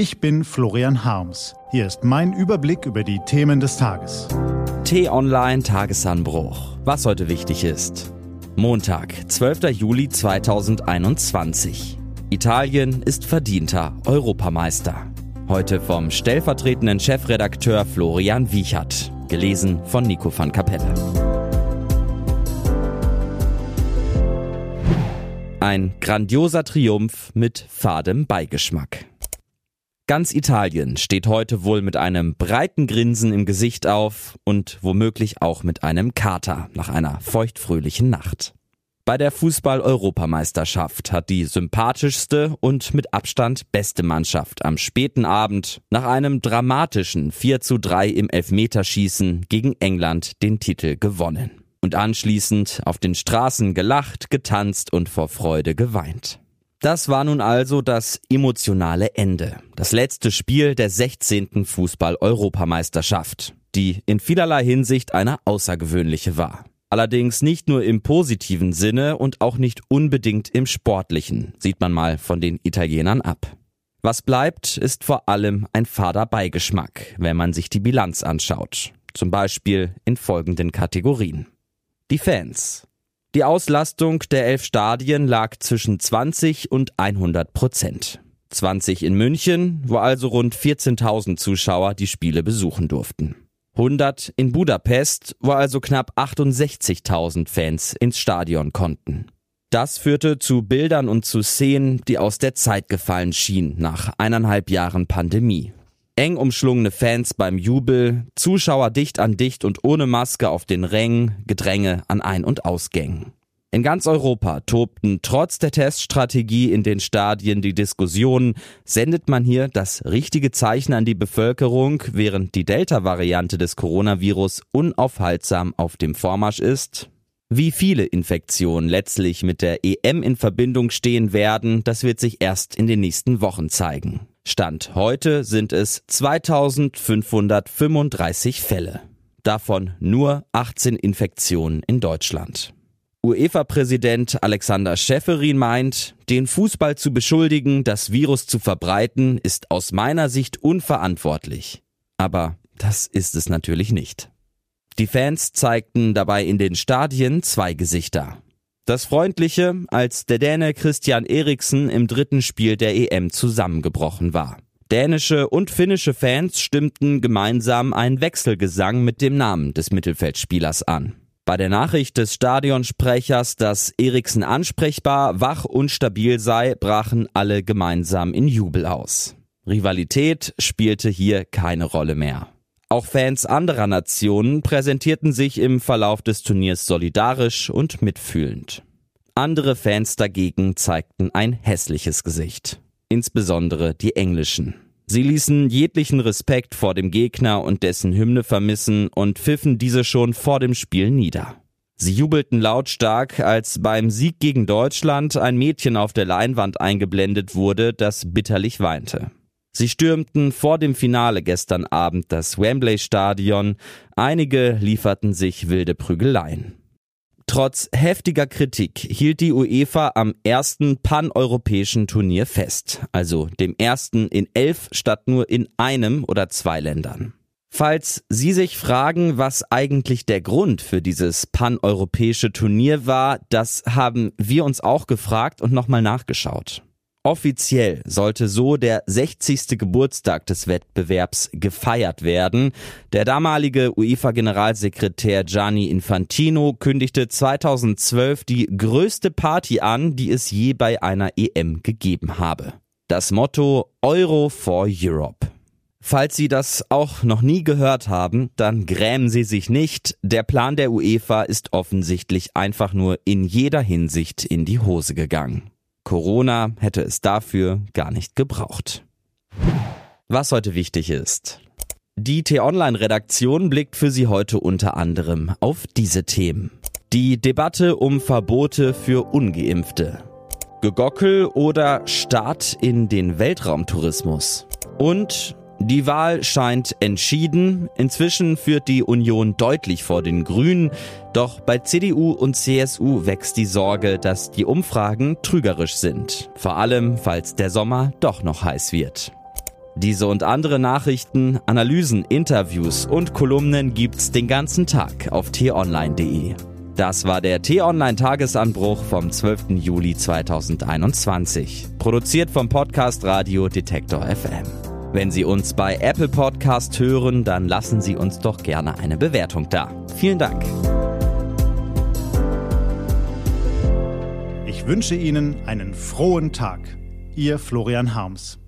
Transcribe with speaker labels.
Speaker 1: Ich bin Florian Harms. Hier ist mein Überblick über die Themen des Tages.
Speaker 2: T-Online Tagesanbruch. Was heute wichtig ist. Montag, 12. Juli 2021. Italien ist verdienter Europameister. Heute vom stellvertretenden Chefredakteur Florian Wiechert. Gelesen von Nico van Kapelle. Ein grandioser Triumph mit fadem Beigeschmack. Ganz Italien steht heute wohl mit einem breiten Grinsen im Gesicht auf und womöglich auch mit einem Kater nach einer feuchtfröhlichen Nacht. Bei der Fußball-Europameisterschaft hat die sympathischste und mit Abstand beste Mannschaft am späten Abend nach einem dramatischen 4 zu 3 im Elfmeterschießen gegen England den Titel gewonnen. Und anschließend auf den Straßen gelacht, getanzt und vor Freude geweint. Das war nun also das emotionale Ende. Das letzte Spiel der 16. Fußball-Europameisterschaft, die in vielerlei Hinsicht eine außergewöhnliche war. Allerdings nicht nur im positiven Sinne und auch nicht unbedingt im sportlichen, sieht man mal von den Italienern ab. Was bleibt, ist vor allem ein fader Beigeschmack, wenn man sich die Bilanz anschaut. Zum Beispiel in folgenden Kategorien. Die Fans. Die Auslastung der elf Stadien lag zwischen 20 und 100 Prozent. 20 in München, wo also rund 14.000 Zuschauer die Spiele besuchen durften. 100 in Budapest, wo also knapp 68.000 Fans ins Stadion konnten. Das führte zu Bildern und zu Szenen, die aus der Zeit gefallen schienen nach eineinhalb Jahren Pandemie. Eng umschlungene Fans beim Jubel, Zuschauer dicht an dicht und ohne Maske auf den Rängen, Gedränge an Ein- und Ausgängen. In ganz Europa tobten trotz der Teststrategie in den Stadien die Diskussionen, sendet man hier das richtige Zeichen an die Bevölkerung, während die Delta-Variante des Coronavirus unaufhaltsam auf dem Vormarsch ist? Wie viele Infektionen letztlich mit der EM in Verbindung stehen werden, das wird sich erst in den nächsten Wochen zeigen. Stand heute sind es 2535 Fälle. Davon nur 18 Infektionen in Deutschland. UEFA-Präsident Alexander Schäferin meint, den Fußball zu beschuldigen, das Virus zu verbreiten, ist aus meiner Sicht unverantwortlich. Aber das ist es natürlich nicht. Die Fans zeigten dabei in den Stadien zwei Gesichter. Das Freundliche, als der Däne Christian Eriksen im dritten Spiel der EM zusammengebrochen war. Dänische und finnische Fans stimmten gemeinsam einen Wechselgesang mit dem Namen des Mittelfeldspielers an. Bei der Nachricht des Stadionsprechers, dass Eriksen ansprechbar, wach und stabil sei, brachen alle gemeinsam in Jubel aus. Rivalität spielte hier keine Rolle mehr. Auch Fans anderer Nationen präsentierten sich im Verlauf des Turniers solidarisch und mitfühlend. Andere Fans dagegen zeigten ein hässliches Gesicht. Insbesondere die englischen. Sie ließen jeglichen Respekt vor dem Gegner und dessen Hymne vermissen und pfiffen diese schon vor dem Spiel nieder. Sie jubelten lautstark, als beim Sieg gegen Deutschland ein Mädchen auf der Leinwand eingeblendet wurde, das bitterlich weinte. Sie stürmten vor dem Finale gestern Abend das Wembley Stadion. Einige lieferten sich wilde Prügeleien. Trotz heftiger Kritik hielt die UEFA am ersten paneuropäischen Turnier fest, also dem ersten in elf statt nur in einem oder zwei Ländern. Falls Sie sich fragen, was eigentlich der Grund für dieses paneuropäische Turnier war, das haben wir uns auch gefragt und nochmal nachgeschaut. Offiziell sollte so der 60. Geburtstag des Wettbewerbs gefeiert werden. Der damalige UEFA-Generalsekretär Gianni Infantino kündigte 2012 die größte Party an, die es je bei einer EM gegeben habe. Das Motto Euro for Europe. Falls Sie das auch noch nie gehört haben, dann grämen Sie sich nicht. Der Plan der UEFA ist offensichtlich einfach nur in jeder Hinsicht in die Hose gegangen. Corona hätte es dafür gar nicht gebraucht. Was heute wichtig ist. Die T-Online-Redaktion blickt für Sie heute unter anderem auf diese Themen. Die Debatte um Verbote für ungeimpfte. Gegockel oder Start in den Weltraumtourismus. Und die Wahl scheint entschieden. Inzwischen führt die Union deutlich vor den Grünen. Doch bei CDU und CSU wächst die Sorge, dass die Umfragen trügerisch sind. Vor allem, falls der Sommer doch noch heiß wird. Diese und andere Nachrichten, Analysen, Interviews und Kolumnen gibt's den ganzen Tag auf t-online.de. Das war der T-Online Tagesanbruch vom 12. Juli 2021. Produziert vom Podcast Radio Detektor FM. Wenn Sie uns bei Apple Podcast hören, dann lassen Sie uns doch gerne eine Bewertung da. Vielen Dank.
Speaker 1: Ich wünsche Ihnen einen frohen Tag. Ihr Florian Harms.